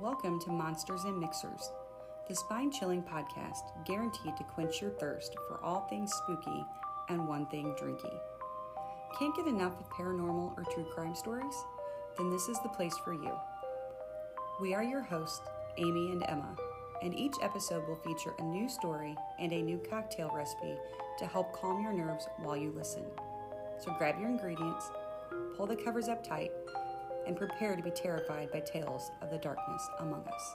Welcome to Monsters and Mixers, the spine chilling podcast guaranteed to quench your thirst for all things spooky and one thing drinky. Can't get enough of paranormal or true crime stories? Then this is the place for you. We are your hosts, Amy and Emma, and each episode will feature a new story and a new cocktail recipe to help calm your nerves while you listen. So grab your ingredients, pull the covers up tight, and prepare to be terrified by tales of the darkness among us.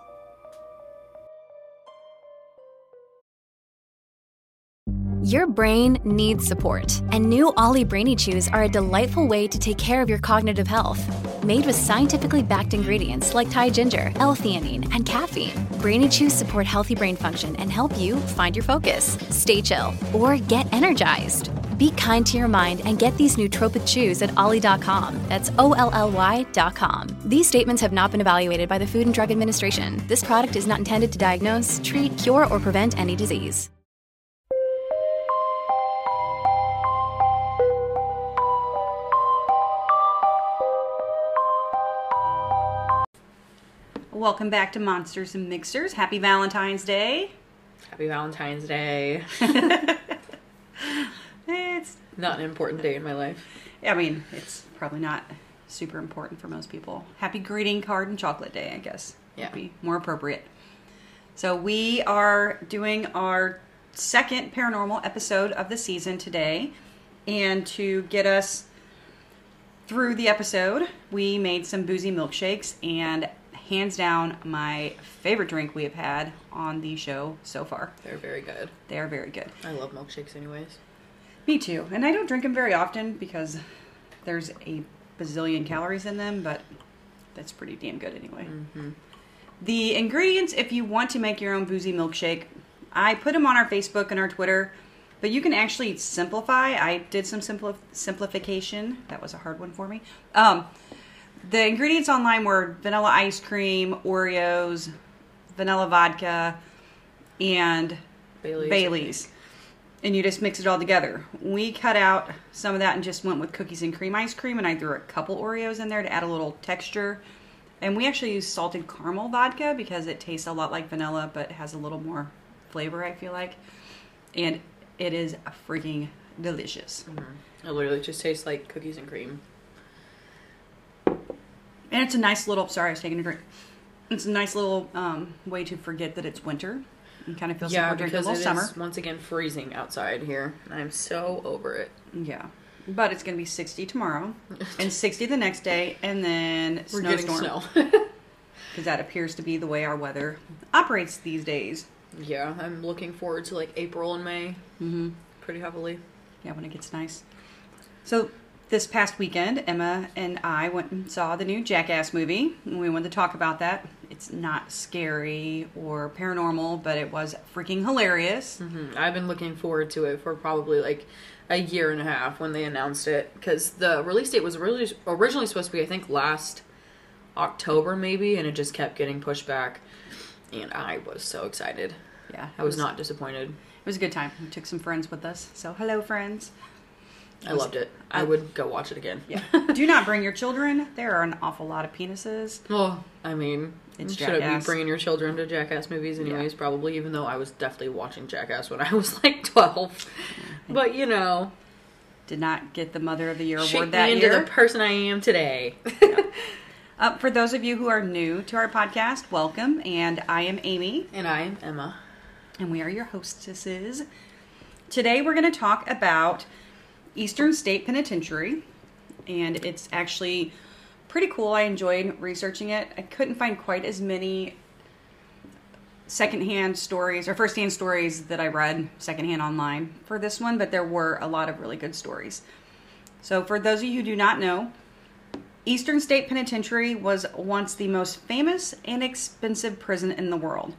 Your brain needs support, and new OLLY Brainy Chews are a delightful way to take care of your cognitive health. Made with scientifically backed ingredients like Thai ginger, L-theanine, and caffeine, Brainy Chews support healthy brain function and help you find your focus, stay chill, or get energized. Be kind to your mind and get these nootropic chews at olly.com. That's O L L Y.com. These statements have not been evaluated by the Food and Drug Administration. This product is not intended to diagnose, treat, cure, or prevent any disease. Welcome back to Monsters and Mixers. Happy Valentine's Day. Happy Valentine's Day. Eh, it's, Not an important day in my life. I mean, it's probably not super important for most people. Happy greeting card and chocolate day, I guess. Yeah. Would be more appropriate. So we are doing our second paranormal episode of the season today. And to get us through the episode, we made some boozy milkshakes and hands down my favorite drink we have had on the show so far. They're very good. They are very good. I love milkshakes, anyways. Me too. And I don't drink them very often because there's a bazillion calories in them, but that's pretty damn good anyway. The ingredients, if you want to make your own boozy milkshake, I put them on our Facebook and our Twitter, but you can actually simplify. I did some simpli- simplification. That was a hard one for me. Um, the ingredients online were vanilla ice cream, Oreos, vanilla vodka, and Bailey's. Bailey's. And you just mix it all together. We cut out some of that and just went with cookies and cream ice cream, and I threw a couple Oreos in there to add a little texture. And we actually used salted caramel vodka because it tastes a lot like vanilla, but has a little more flavor, I feel like. And it is freaking delicious. It literally just tastes like cookies and cream. And it's a nice little, sorry, I was taking a drink. It's a nice little um, way to forget that it's winter and kind of feels yeah, like we're drinking a little it summer. once again freezing outside here. I'm so over it. Yeah. But it's going to be 60 tomorrow and 60 the next day and then We're snowstorm. snow. Because that appears to be the way our weather operates these days. yeah, I'm looking forward to like April and May Mm-hmm. pretty heavily. Yeah, when it gets nice. So this past weekend, Emma and I went and saw the new Jackass movie. And we wanted to talk about that. It's not scary or paranormal, but it was freaking hilarious. Mhm. I've been looking forward to it for probably like a year and a half when they announced it because the release date was really originally supposed to be I think last October maybe, and it just kept getting pushed back. And I was so excited. Yeah, I was not disappointed. It was a good time. We took some friends with us. So hello, friends. I loved it. I would go watch it again. Yeah. Do not bring your children. There are an awful lot of penises. Well, I mean, It's shouldn't Jackass. be bringing your children to Jackass movies, anyways. Probably, even though I was definitely watching Jackass when I was like twelve. But you know, Did not get the Mother of the Year award that into year. the person I am today. Uh, for those of you who are new to our podcast, welcome. And I am Amy, and I am Emma. and we are your hostesses. Today we're going to talk about Eastern State Penitentiary, and it's actually pretty cool. I enjoyed researching it. I couldn't find quite as many secondhand stories or firsthand stories that I read secondhand online for this one, but there were a lot of really good stories. So, for those of you who do not know, Eastern State Penitentiary was once the most famous and expensive prison in the world.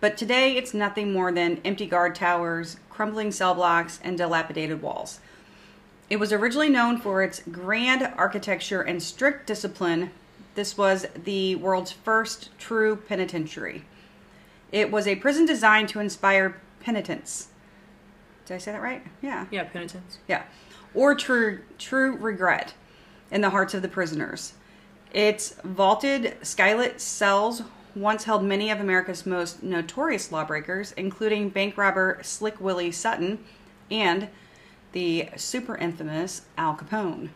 But today it's nothing more than empty guard towers, crumbling cell blocks, and dilapidated walls. It was originally known for its grand architecture and strict discipline. This was the world's first true penitentiary. It was a prison designed to inspire penitence. Did I say that right? Yeah. Yeah, penitence. Yeah. Or true true regret in the hearts of the prisoners. Its vaulted skylit cells once held many of America's most notorious lawbreakers, including bank robber Slick Willie Sutton and the super infamous Al Capone.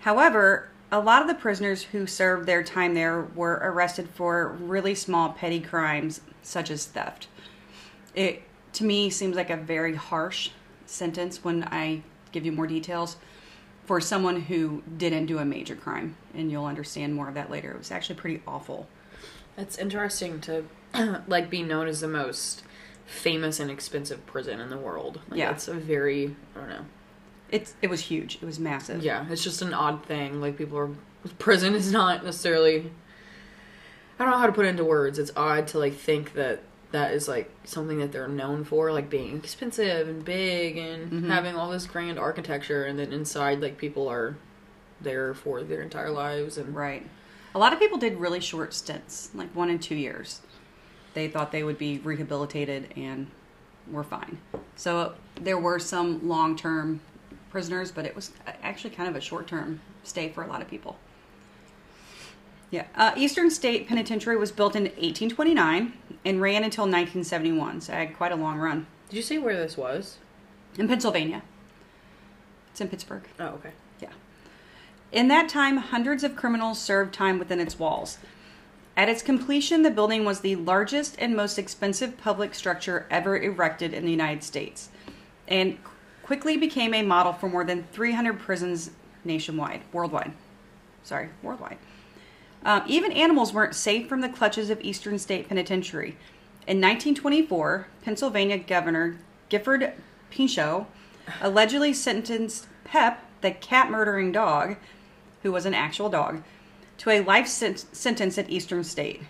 However, a lot of the prisoners who served their time there were arrested for really small petty crimes such as theft. It to me seems like a very harsh sentence when I give you more details for someone who didn't do a major crime and you'll understand more of that later. It was actually pretty awful. It's interesting to like be known as the most famous and expensive prison in the world. Like, Yeah. it's a very I don't know. It's it was huge. It was massive. Yeah, it's just an odd thing. Like people are prison is not necessarily. I don't know how to put it into words. It's odd to like think that that is like something that they're known for, like being expensive and big and mm-hmm. having all this grand architecture, and then inside like people are there for their entire lives and Right. A lot of people did really short stints, like one and two years. They thought they would be rehabilitated and were fine. So there were some long term prisoners, but it was actually kind of a short term stay for a lot of people. Yeah. Uh, Eastern State Penitentiary was built in 1829 and ran until 1971, so it had quite a long run Did you say where this was? in Pennsylvania. It's in Pittsburgh. Oh, okay. Yeah. In that time, hundreds of criminals served time within its walls. At its completion, the building was the largest and most expensive public structure ever erected in the United States and quickly became a model for more than 300 prisons nationwide, worldwide. Sorry, worldwide. Um, even animals weren't safe from the clutches of Eastern State Penitentiary. In 1924, Pennsylvania Governor Gifford Pinchot allegedly sentenced Pep, the cat murdering dog, who was an actual dog, to a life sen- sentence at Eastern State.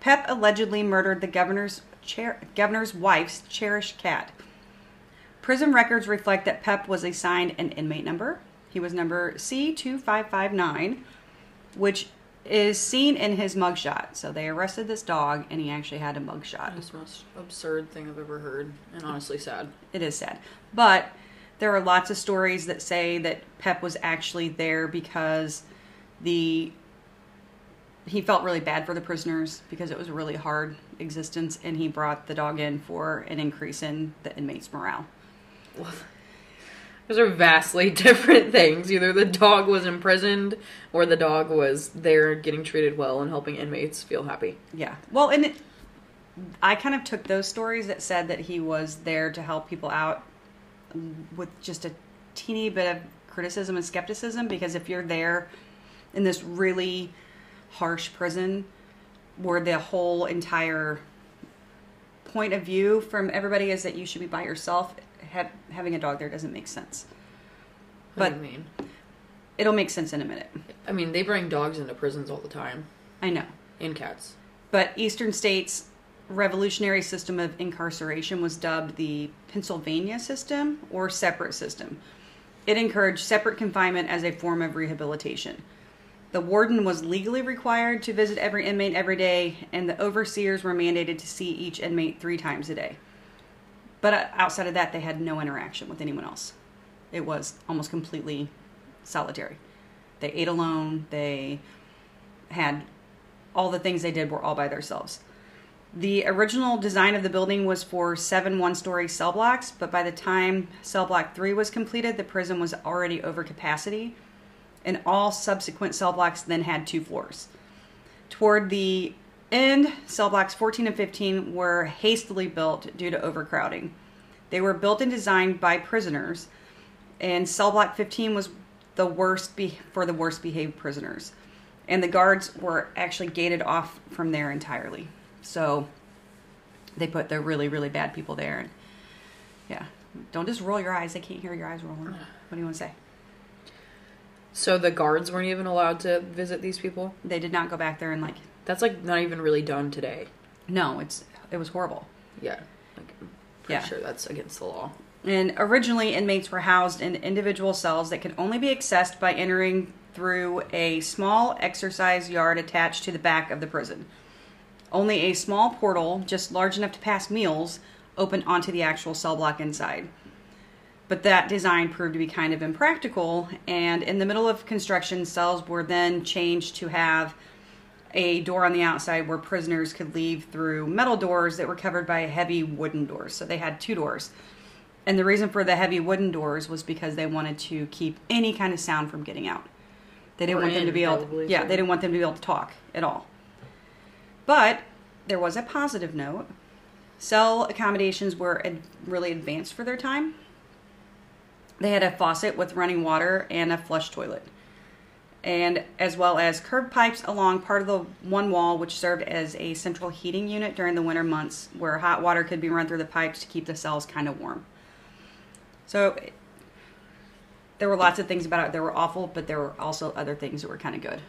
Pep allegedly murdered the governor's cher- governor's wife's cherished cat. Prison records reflect that Pep was assigned an inmate number. He was number C2559, which is seen in his mugshot. So they arrested this dog and he actually had a mugshot. That's the most absurd thing I've ever heard, and honestly sad. It is sad. But there are lots of stories that say that Pep was actually there because the he felt really bad for the prisoners because it was a really hard existence and he brought the dog in for an increase in the inmates' morale. Those are vastly different things. Either the dog was imprisoned or the dog was there getting treated well and helping inmates feel happy. Yeah. Well, and it, I kind of took those stories that said that he was there to help people out with just a teeny bit of criticism and skepticism because if you're there in this really harsh prison where the whole entire point of view from everybody is that you should be by yourself, ha- having a dog there doesn't make sense. What But do you mean? it'll make sense in a minute. I mean, they bring dogs into prisons all the time, I know. and cats. But Eastern States' revolutionary system of incarceration was dubbed the Pennsylvania system or separate system. It encouraged separate confinement as a form of rehabilitation. The warden was legally required to visit every inmate every day, and the overseers were mandated to see each inmate three times a day. But uh, outside of that, they had no interaction with anyone else. It was almost completely solitary. They ate alone, they had all the things they did were all by themselves. The original design of the building was for seven one story cell blocks, but by the time cell block three was completed, the prison was already over capacity, and all subsequent cell blocks then had two floors. Toward the end, cell blocks 14 and 15 were hastily built due to overcrowding. They were built and designed by prisoners, and cell block 15 was the worst be- for the worst behaved prisoners and the guards were actually gated off from there entirely. So they put the really, really bad people there. And yeah, don't just roll your eyes. I can't hear your eyes rolling. What do you want to say? So the guards weren't even allowed to visit these people. They did not go back there and like, That's like not even really done today. no, it's it was horrible. Yeah, like, I'm pretty Yeah. sure that's against the law. And originally, inmates were housed in individual cells that could only be accessed by entering through a small exercise yard attached to the back of the prison. Only a small portal, just large enough to pass meals, opened onto the actual cell block inside. But that design proved to be kind of impractical, and in the middle of construction, cells were then changed to have a door on the outside where prisoners could leave through metal doors that were covered by heavy wooden doors. So they had two doors. And the reason for the heavy wooden doors was because they wanted to keep any kind of sound from getting out. They didn't Or want them to be able probably, Yeah, too. they didn't want them to be able to talk at all. But there was a positive note. Cell accommodations were ad- really advanced for their time. They had a faucet with running water and a flush toilet. And as well as curved pipes along part of the one wall, which served as a central heating unit during the winter months, where hot water could be run through the pipes to keep the cells kind of warm. So there were lots of things about it that were awful, but there were also other things that were kind of good.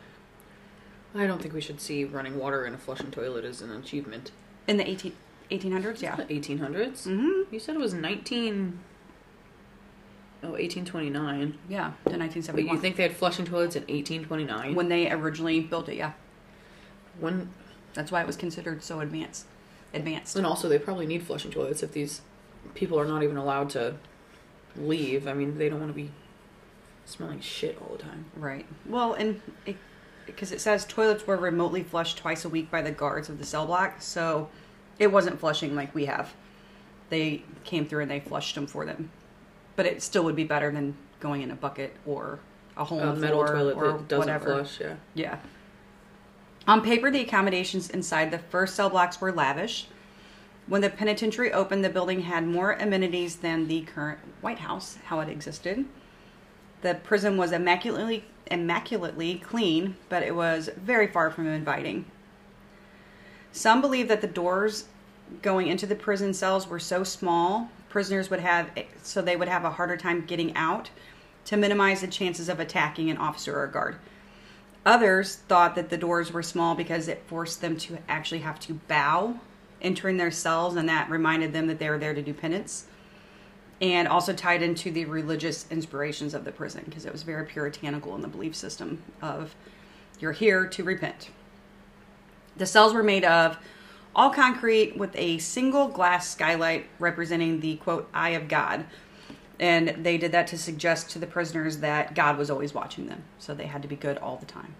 I don't think we should see running water in a flushing toilet as an achievement. In the 18, 1800s, yeah. 1800s? Mm-hmm. You said it was 19. Oh, 1829. Yeah, to But 1971. you think they had flushing toilets in 1829? when they originally built it, yeah. when That's why it was considered so advanced. Advanced. And also, they probably need flushing toilets if these people are not even allowed to leave. I mean, they don't want to be smelling shit all the time. Right. Well, and because it, says toilets were remotely flushed twice a week by the guards of the cell block, so it wasn't flushing like we have. They came through and they flushed them for them, but it still would be better than going in a bucket or a hole in A the metal floor toilet or that doesn't whatever. flush. Yeah. Yeah. On paper, the accommodations inside the first cell blocks were lavish. When the penitentiary opened, the building had more amenities than the current White House, how it existed. The prison was immaculately immaculately clean, but it was very far from inviting. Some believe that the doors going into the prison cells were so small, prisoners would have so they would have a harder time getting out to minimize the chances of attacking an officer or a guard. Others thought that the doors were small because it forced them to actually have to bow entering their cells, and that reminded them that they were there to do penance. And also tied into the religious inspirations of the prison because it was very puritanical in the belief system of you're here to repent. The cells were made of all concrete with a single glass skylight representing the quote eye of God. And they did that to suggest to the prisoners that God was always watching them. So they had to be good all the time.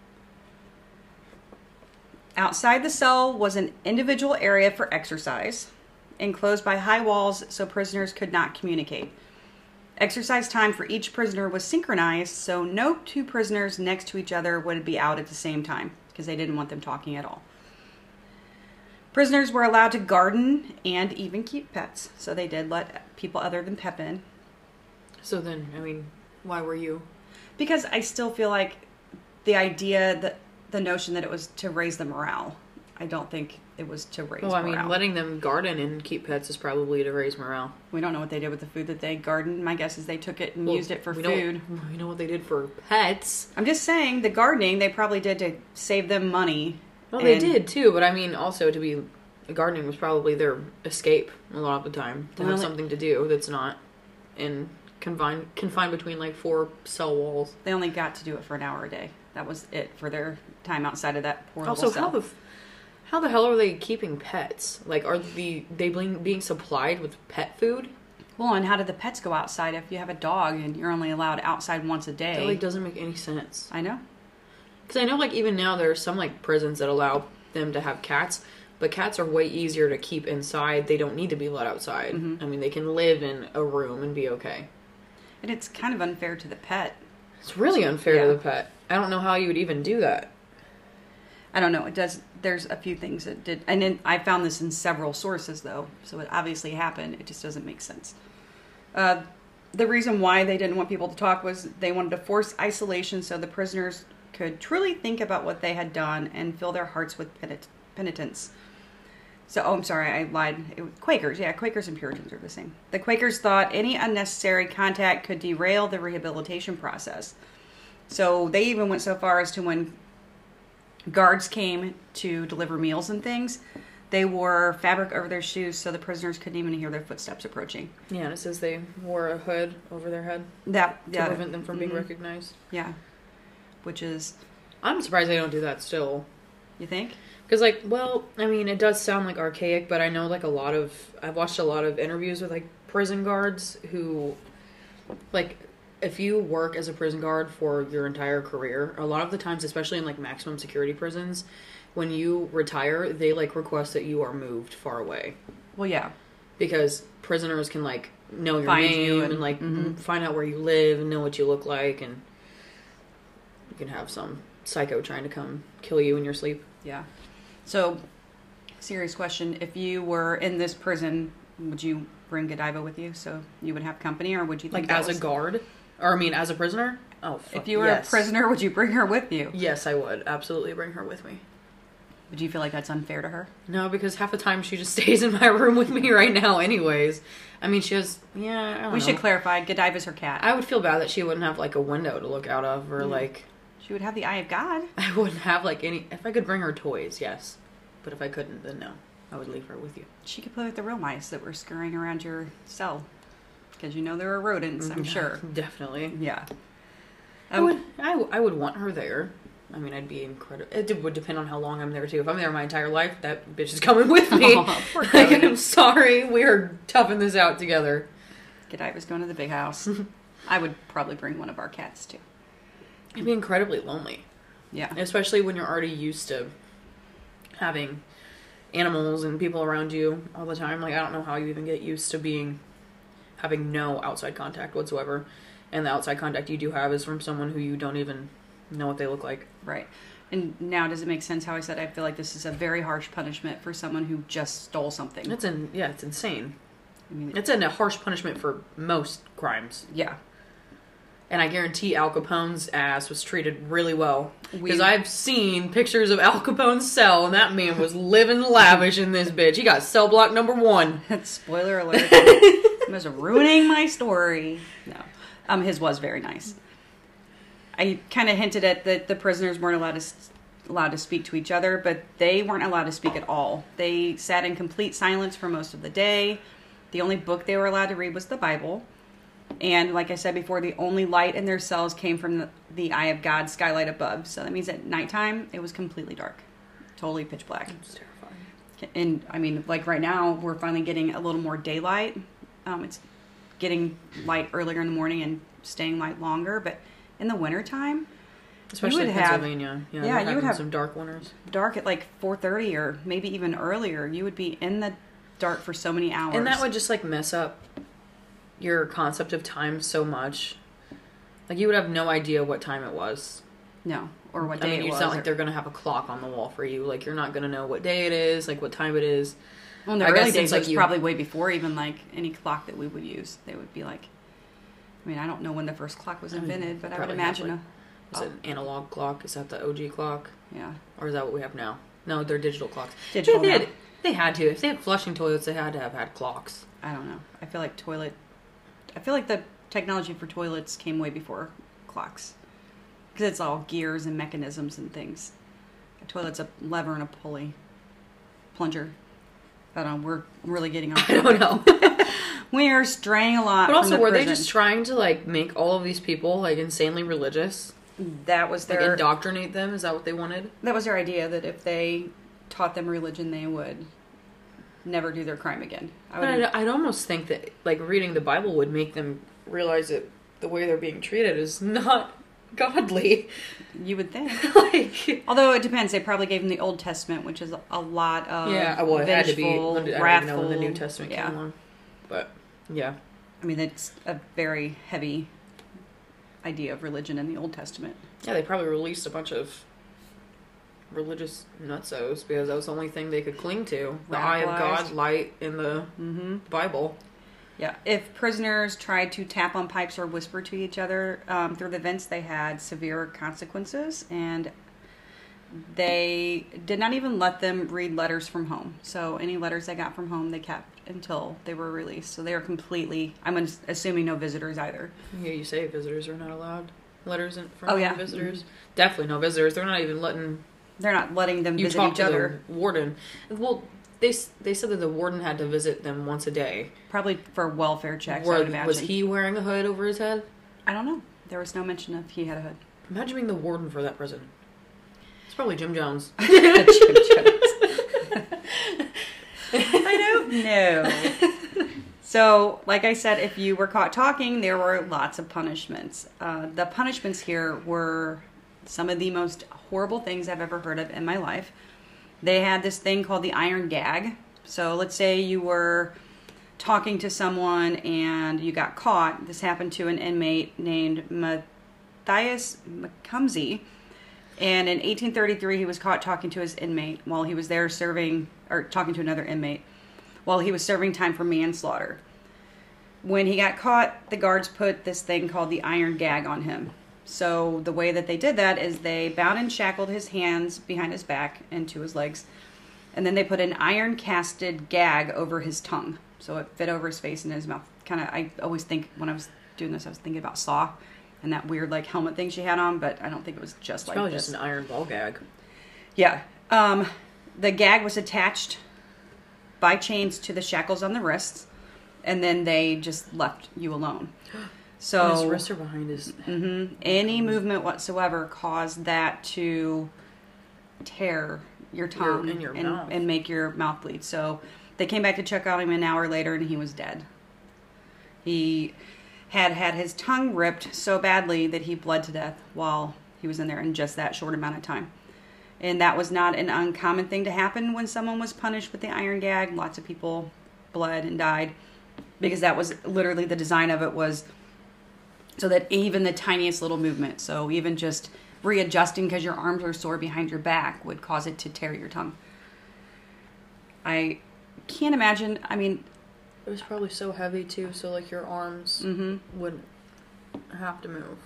Outside the cell was an individual area for exercise, enclosed by high walls so prisoners could not communicate. Exercise time for each prisoner was synchronized, so no two prisoners next to each other would be out at the same time because they didn't want them talking at all. Prisoners were allowed to garden and even keep pets, so they did let people other than Pep in. So then, I mean, why were you? Because I still feel like the idea that the notion that it was to raise the morale, I don't think it was to raise Well, I mean, morale. letting them garden and keep pets is probably to raise morale. we don't know what they did with the food that they gardened. My guess is they took it and Well, used it for we food. Know, we know what they did for pets. I'm just saying the gardening they probably did to save them money. Well, they And- did too, but I mean, also to be gardening was probably their escape a lot of the time to have Well, it- something to do that's not in confined confined between like four cell walls. They only got to do it for an hour a day. That was it for their time outside of that poor Also, little how cell. the how the hell are they keeping pets? Like, are the they being being supplied with pet food? well, and how did the pets go outside if you have a dog and you're only allowed outside once a That day? like doesn't make any sense. I know. Because I know, like, even now there are some like prisons that allow them to have cats, but cats are way easier to keep inside. They don't need to be let outside. I mean, they can live in a room and be okay. And it's kind of unfair to the pet. It's really unfair Yeah. to the pet. I don't know how you would even do that. I don't know. It does. There's a few things that did, and then I found this in several sources though, so it obviously happened. It just doesn't make sense. Uh, the reason why they didn't want people to talk was they wanted to force isolation so the prisoners could truly think about what they had done and fill their hearts with penit- penitence. So, oh, I'm sorry, I lied. It was Quakers, yeah, Quakers and Puritans are the same. The Quakers thought any unnecessary contact could derail the rehabilitation process. So they even went so far as to when guards came to deliver meals and things, they wore fabric over their shoes so the prisoners couldn't even hear their footsteps approaching. Yeah, and it says they wore a hood over their head That to prevent them from being mhm, recognized. Yeah, which is I'm surprised they don't do that still. you think? Because, like, well, I mean, it does sound like archaic, but I know, like, a lot of. I've watched a lot of interviews with, like, prison guards who, like, if you work as a prison guard for your entire career, a lot of the times, especially in like maximum security prisons, when you retire, they like request that you are moved far away Well, yeah. because prisoners can like know your Find name you and, and- like mhm. find out where you live and know what you look like and can have some psycho trying to come kill you in your sleep. Yeah. So, serious question. If you were in this prison, would you bring Godiva with you so you would have company, or would you think Like as was- a guard, or I mean as a prisoner. Oh, fuck, If you were yes. a prisoner, would you bring her with you? yes, I would absolutely bring her with me. Would you feel like that's unfair to her? No, because half the time she just stays in my room with me right now, anyways. I mean, she has. Yeah, I don't We know. should clarify. Godiva's her cat. I would feel bad that she wouldn't have like a window to look out of, or mm-hmm. like she would have the eye of God. I wouldn't have like any. If I could bring her toys, yes, but if I couldn't, then no. I would leave her with you. She could play with the real mice that were scurrying around your cell, because you know there are rodents. I'm mm, sure. definitely. Yeah. I um, would. I, w- I would want her there. I mean, I'd be incredible. It would depend on how long I'm there too. If I'm there my entire life, that bitch is coming with me. Oh, poor like, I'm sorry, we are toughing this out together. Godiva's going to the big house. I would probably bring one of our cats too. It'd be incredibly lonely. Yeah. especially when you're already used to having animals and people around you all the time like i don't know how you even get used to being having no outside contact whatsoever and the outside contact you do have is from someone who you don't even know what they look like Right. And now, does it make sense how I said I feel like this is a very harsh punishment for someone who just stole something? it's in yeah it's insane I mean, it's in a harsh punishment for most crimes yeah. And i guarantee al capone's ass was treated really well We- because i've seen pictures of al capone's cell and that man was living lavish in this bitch he got cell block number one Spoiler alert. I was ruining my story. No. Um, his was very nice. I kind of hinted at that the prisoners weren't allowed to allowed to speak to each other, but they weren't allowed to speak at all. They sat in complete silence for most of the day. The only book they were allowed to read was the Bible. And like I said before, the only light in their cells came from the, the eye of God skylight above. So that means at nighttime, it was completely dark. Totally pitch black it's terrifying and I mean, like right now, we're finally getting a little more daylight. Um, it's getting light earlier in the morning and staying light longer, but in the wintertime, Especially would in have- Pennsylvania. Yeah, yeah, you would have- some dark winters. dark at like four thirty or maybe even earlier. You would be in the dark for so many hours, And that would just like mess up your concept of time so much. Like you would have no idea what time it was. no, or what I day mean, it it's was. not like or- they're gonna have a clock on the wall for you. Like you're not gonna know what day it is, like what time it is. well, in the I early guess days, since, it like, was you- probably way before even like any clock that we would use. They would be like, I mean, I don't know when the first clock was I mean, invented, but I would imagine like- a, Is it an analog clock? Is that the OG clock, yeah, or is that what we have now? No, they're digital clocks. Digital They, now. did. They had to. If they had flushing toilets, they had to have had clocks. I don't know. I feel like toilet. I feel like the technology for toilets came way before clocks, because it's all gears and mechanisms and things. A toilet's a lever and a pulley, plunger. I don't know. We're really getting off. I don't know. We are straying a lot. But also, the were they just trying to like make all of these people like insanely religious? That was Like their. indoctrinate them? Is that what they wanted? that was their idea that if they taught them religion, they would never do their crime again. I But would. I'd, I'd almost think that like reading the Bible would make them realize that the way they're being treated is not godly. you would think. like, Although it depends, they probably gave them the Old Testament, which is a lot of yeah, well, it had to be. I wrathful. know when the New Testament yeah. came along, but yeah, I mean, it's a very heavy idea of religion in the Old Testament. yeah, they probably released a bunch of religious nutsos because that was the only thing they could cling to. The eye of. God light in the Mm-hmm. Bible. Yeah. If prisoners tried to tap on pipes or whisper to each other um, through the vents, they had severe consequences, and they did not even let them read letters from home. So any letters they got from home, they kept until they were released. So they are completely. I'm assuming no visitors either. Yeah, you say visitors are not allowed. Letters in from Oh, yeah. visitors. Definitely no visitors. They're not even letting They're not letting them you visit each other. the warden. Well, they they said that the warden had to visit them once a day. Probably for welfare checks. I Were- would imagine. was he wearing a hood over his head? I don't know. There was no mention of he had a hood. Imagine being the warden for that prison. It's probably Jim Jones. I don't know. So, like I said, if you were caught talking, there were lots of punishments. Uh, the punishments here were some of the most horrible things I've ever heard of in my life. They had this thing called the iron gag. So, let's say you were talking to someone and you got caught. This happened to an inmate named Matthias Maccumsey. And in 1833, he was caught talking to his inmate while he was there serving, or talking to another inmate while he was serving time for manslaughter. When he got caught, the guards put this thing called the iron gag on him. So the way that they did that is they bound and shackled his hands behind his back and to his legs, and then they put an iron casted gag over his tongue, so it fit over his face and his mouth. Kind of, I always think when I was doing this, I was thinking about Saw and that weird like helmet thing she had on, but I don't think it was just It's like probably this. just an iron ball gag. Yeah. Um, the gag was attached by chains to the shackles on the wrists, and then they just left you alone. So his wrists are behind his. Mm-hmm, any movement whatsoever caused that to tear your tongue in your and, and make your mouth bleed. So they came back to check on him an hour later, and he was dead. He had had his tongue ripped so badly that he bled to death while he was in there in just that short amount of time. And that was not an uncommon thing to happen when someone was punished with the iron gag. Lots of people bled and died because that was literally the design of it was so that even the tiniest little movement, so even just readjusting because your arms are sore behind your back would cause it to tear your tongue. I can't imagine. I mean, It was probably so heavy too, so like your arms mhm. wouldn't have to move.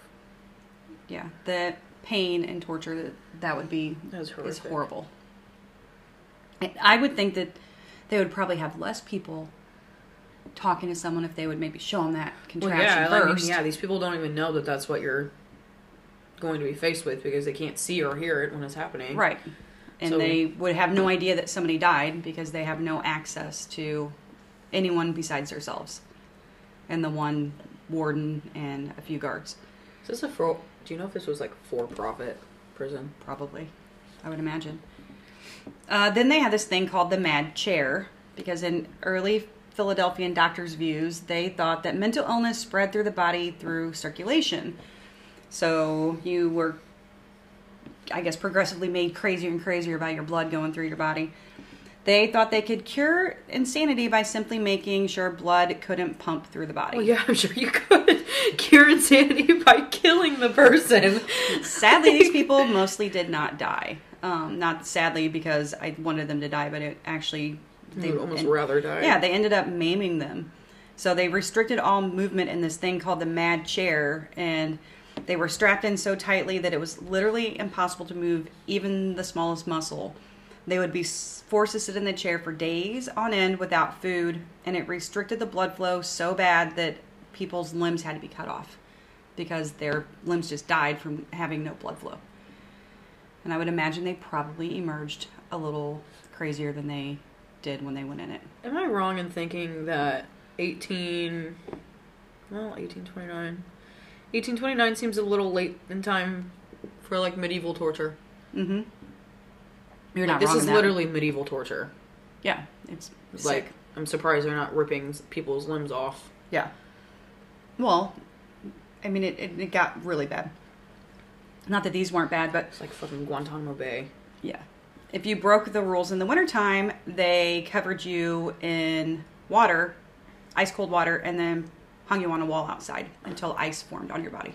yeah, the pain and torture that that would be That is horrible. I would think that they would probably have less people talking to someone if they would maybe show them that Well, contraption yeah, I mean, first. yeah. These people don't even know that that's what you're going to be faced with because they can't see or hear it when it's happening. Right. And So- they would have no idea that somebody died because they have no access to anyone besides themselves and the one warden and a few guards, Is this a for? Do you know if this was like for profit prison? probably, I would imagine. Uh, then they had this thing called the mad chair because in early Philadelphian doctors' views, they thought that mental illness spread through the body through circulation. So you were, I guess, progressively made crazier and crazier by your blood going through your body. They thought they could cure insanity by simply making sure blood couldn't pump through the body. Well, yeah, I'm sure you could cure insanity by killing the person. Sadly, these people mostly did not die. Um, not sadly because I wanted them to die, but it actually They would almost and- rather die. Yeah, they ended up maiming them. So they restricted all movement in this thing called the mad chair, and they were strapped in so tightly that it was literally impossible to move even the smallest muscle. They would be forced to sit in the chair for days on end without food, and it restricted the blood flow so bad that people's limbs had to be cut off because their limbs just died from having no blood flow. And I would imagine they probably emerged a little crazier than they did when they went in it. Am I wrong in thinking that 18 well, 1829 1829 seems a little late in time for like medieval torture. Mm-hmm. You're Like, not this is literally medieval torture. yeah. It's Like sick. I'm surprised they're not ripping people's limbs off. yeah. Well, I mean, it, it, it got really bad. Not that these weren't bad, but It's like fucking Guantanamo Bay. yeah. If you broke the rules in the wintertime, they covered you in water, ice cold water, and then hung you on a wall outside until ice formed on your body.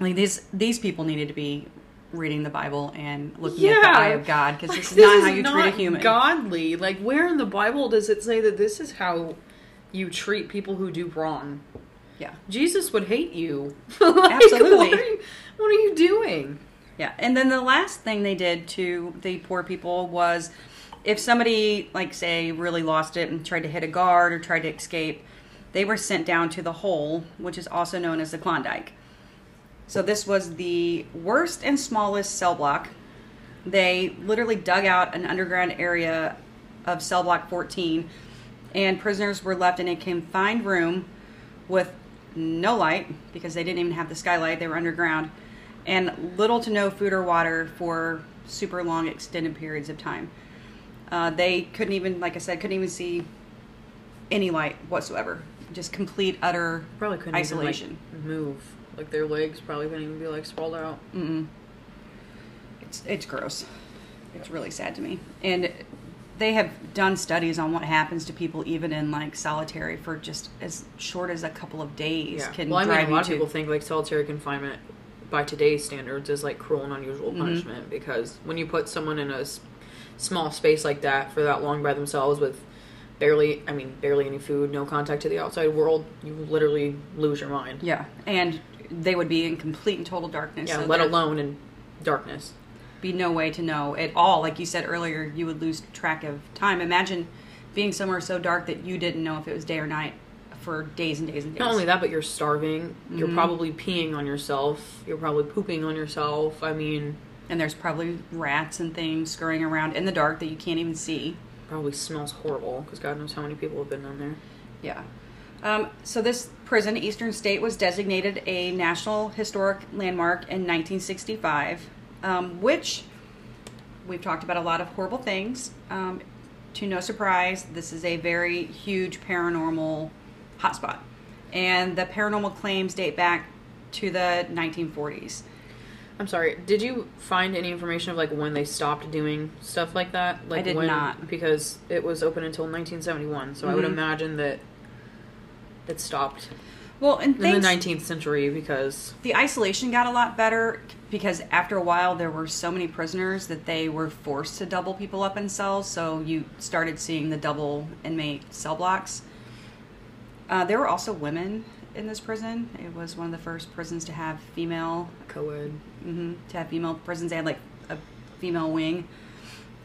Like these these people needed to be reading the Bible and looking at the eye of God because this is not how you treat a human. Godly. Like where in the Bible does it say that this is how you treat people who do wrong? Yeah. Jesus would hate you. Like, Absolutely. What are, you, what are you doing? Yeah, and then the last thing they did to the poor people was if somebody, like, say, really lost it and tried to hit a guard or tried to escape, they were sent down to the hole, which is also known as the Klondike. So this was the worst and smallest cell block. They literally dug out an underground area of cell block 14, and prisoners were left in a confined room with no light because they didn't even have the skylight, they were underground, and little to no food or water for super long, extended periods of time. Uh, they couldn't even, like I said, couldn't even see any light whatsoever. Just complete utter Probably couldn't isolation. even like move. Like their legs probably couldn't even be like sprawled out. It's it's gross. It's really sad to me. And they have done studies on what happens to people even in like solitary for just as short as a couple of days Yeah. can Well, I mean, a lot of people think like solitary confinement by today's standards is like cruel and unusual Mm-hmm. punishment because when you put someone in a s- small space like that for that long by themselves with barely, I mean, barely any food, no contact to the outside world, you literally lose your mind. Yeah, and they would be in complete and total darkness. Yeah, so let alone in darkness. be no way to know at all. Like you said earlier, you would lose track of time. Imagine being somewhere so dark that you didn't know if it was day or night for days and days and days. Not only that, but you're starving. Mm-hmm. You're probably peeing on yourself. You're probably pooping on yourself. I mean, and there's probably rats and things scurrying around in the dark that you can't even see. probably smells horrible because God knows how many people have been down there. Yeah. Um, so this prison, Eastern State, was designated a National Historic Landmark in 1965, um, which we've talked about a lot of horrible things. Um, to no surprise, this is a very huge paranormal hotspot, and the paranormal claims date back to the 1940s. I'm sorry. Did you find any information of like when they stopped doing stuff like that? Like did when, not. because it was open until 1971. So I would Mhm. imagine that it stopped Well, in the 19th century because the isolation got a lot better because after a while there were so many prisoners that they were forced to double people up in cells so you started seeing the double inmate cell blocks uh, there were also women in this prison it was one of the first prisons to have female co-ed. hmm to have female prisons they had like a female wing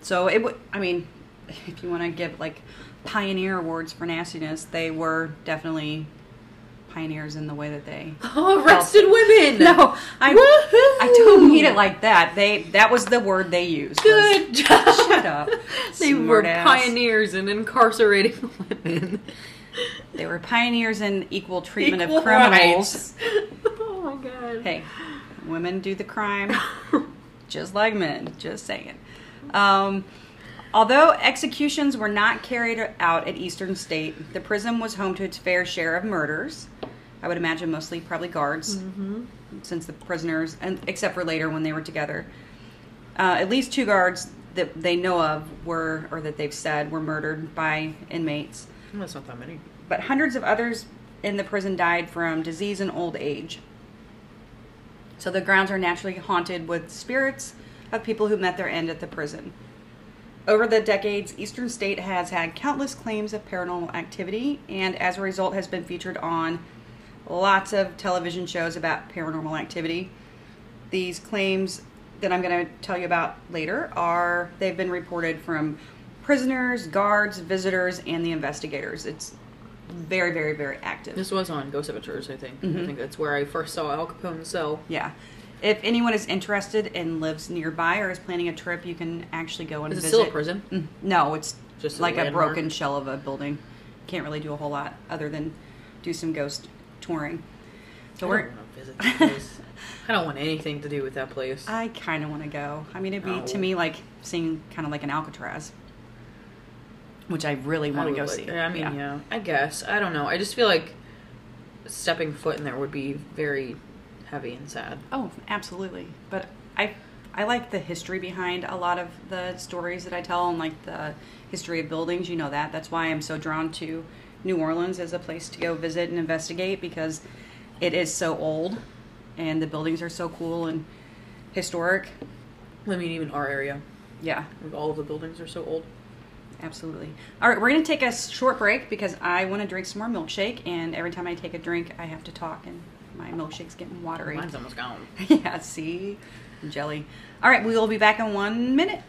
so it would i mean if you want to give like pioneer awards for nastiness they were definitely pioneers in the way that they Oh, arrested women. no, I Woohoo! I don't mean it like that. They that was the word they used. was- Good job. Shut up. They were Smartass. pioneers in incarcerating women. They were pioneers in equal treatment Equal of criminals. oh my god. Hey, women do the crime just like men. Just saying. Um, although executions were not carried out at Eastern State, the prison was home to its fair share of murders. I would imagine mostly probably guards, since the prisoners, and except for later when they were together. Uh, at least two guards that they know of were, or that they've said, were murdered by inmates. That's not that many. But hundreds of others in the prison died from disease and old age. So the grounds are naturally haunted with spirits of people who met their end at the prison. Over the decades, Eastern State has had countless claims of paranormal activity, and as a result, has been featured on lots of television shows about paranormal activity. These claims that I'm going to tell you about later are they've been reported from prisoners, guards, visitors, and the investigators. It's very, very, very active. This was on Ghost Adventures, I think. Mm-hmm. I think that's where I first saw Al Capone's cell. Yeah. If anyone is interested and lives nearby or is planning a trip, you can actually go and Is it visit. still a prison? Mm, No, it's Just just a like a broken shell of a building. Can't really do a whole lot other than do some ghost touring. So I we're. don't want to visit that place. I don't want anything to do with that place. I kind of want to go. I mean, it'd be to me like seeing kind of like an Alcatraz, which I really want to go would see. I mean, yeah. I guess. I don't know. I just feel like stepping foot in there would be very heavy and sad. Oh, absolutely. But I I like the history behind a lot of the stories that I tell and like the history of buildings, you know that. That's why I'm so drawn to New Orleans as a place to go visit and investigate because it is so old and the buildings are so cool and historic. I mean, even our area. Yeah, Like, all of the buildings are so old. Absolutely. All right, we're going to take a short break because I want to drink some more milkshake and every time I take a drink, I have to talk and my milkshake's getting watery. Mine's almost gone. yeah, see? Jelly. All right, we will be back in one minute.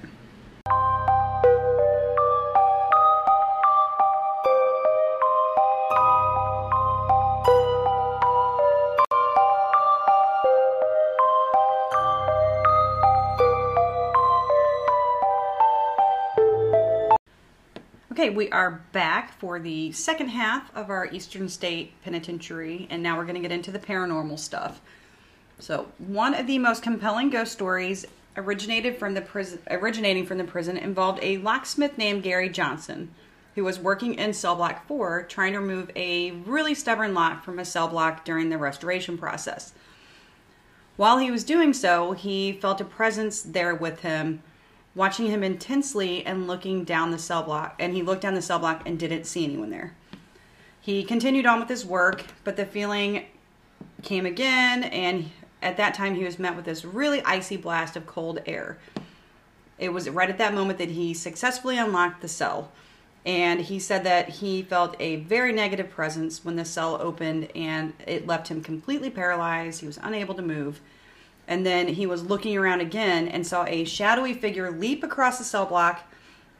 Okay, we are back for the second half of our Eastern State Penitentiary, and now we're going to get into the paranormal stuff. So, one of the most compelling ghost stories originated from the prison, originating from the prison, involved a locksmith named Gary Johnson, who was working in cell block 4 trying to remove a really stubborn lock from a cell block during the restoration process. While he was doing so, he felt a presence there with him, watching him intensely and looking down the cell block. And he looked down the cell block and didn't see anyone there. He continued on with his work, but the feeling came again, and at that time he was met with this really icy blast of cold air. It was right at that moment that he successfully unlocked the cell. And he said that he felt a very negative presence when the cell opened and it left him completely paralyzed. He was unable to move. And then he was looking around again and saw a shadowy figure leap across the cell block.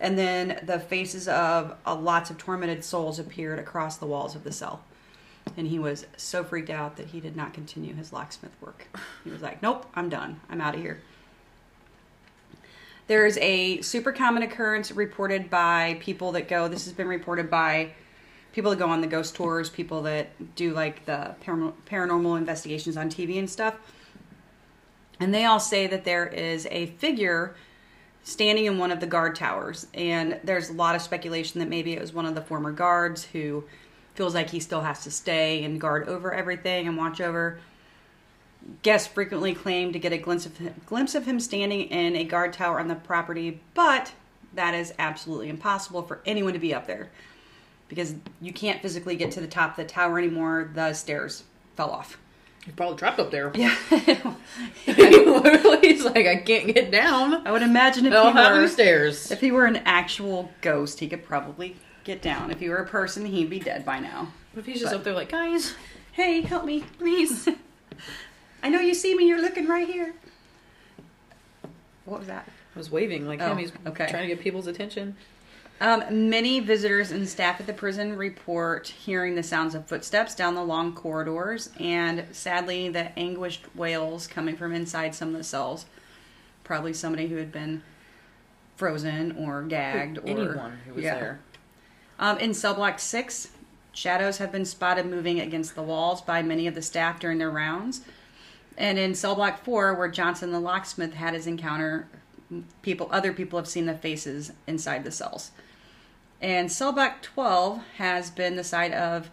And then the faces of uh, lots of tormented souls appeared across the walls of the cell. And he was so freaked out that he did not continue his locksmith work. He was like, nope, I'm done. I'm out of here. There's a super common occurrence reported by people that go, this has been reported by people that go on the ghost tours, people that do like the paranormal investigations on TV and stuff. And they all say that there is a figure standing in one of the guard towers. And there's a lot of speculation that maybe it was one of the former guards who feels like he still has to stay and guard over everything and watch over Guests frequently claim to get a glimpse of, him, glimpse of him standing in a guard tower on the property, but that is absolutely impossible for anyone to be up there because you can't physically get to the top of the tower anymore. The stairs fell off. He's probably trapped up there. Yeah. He's like, I can't get down. I would imagine if he have were stairs. if he were an actual ghost, he could probably get down. If he were a person, he'd be dead by now. But if he's just But- up there like, guys, Hey, help me, please. I know you see me. You're looking right here. What was that? I was waving like Oh, him. He's okay. trying to get people's attention. Um, many visitors and staff at the prison report hearing the sounds of footsteps down the long corridors, and sadly, the anguished wails coming from inside some of the cells. Probably somebody who had been frozen or gagged, or Anyone who was yeah. there. Um, in cell block six, shadows have been spotted moving against the walls by many of the staff during their rounds. And in cell block four, where Johnson the locksmith had his encounter, people, other people have seen the faces inside the cells. And cell block twelve has been the site of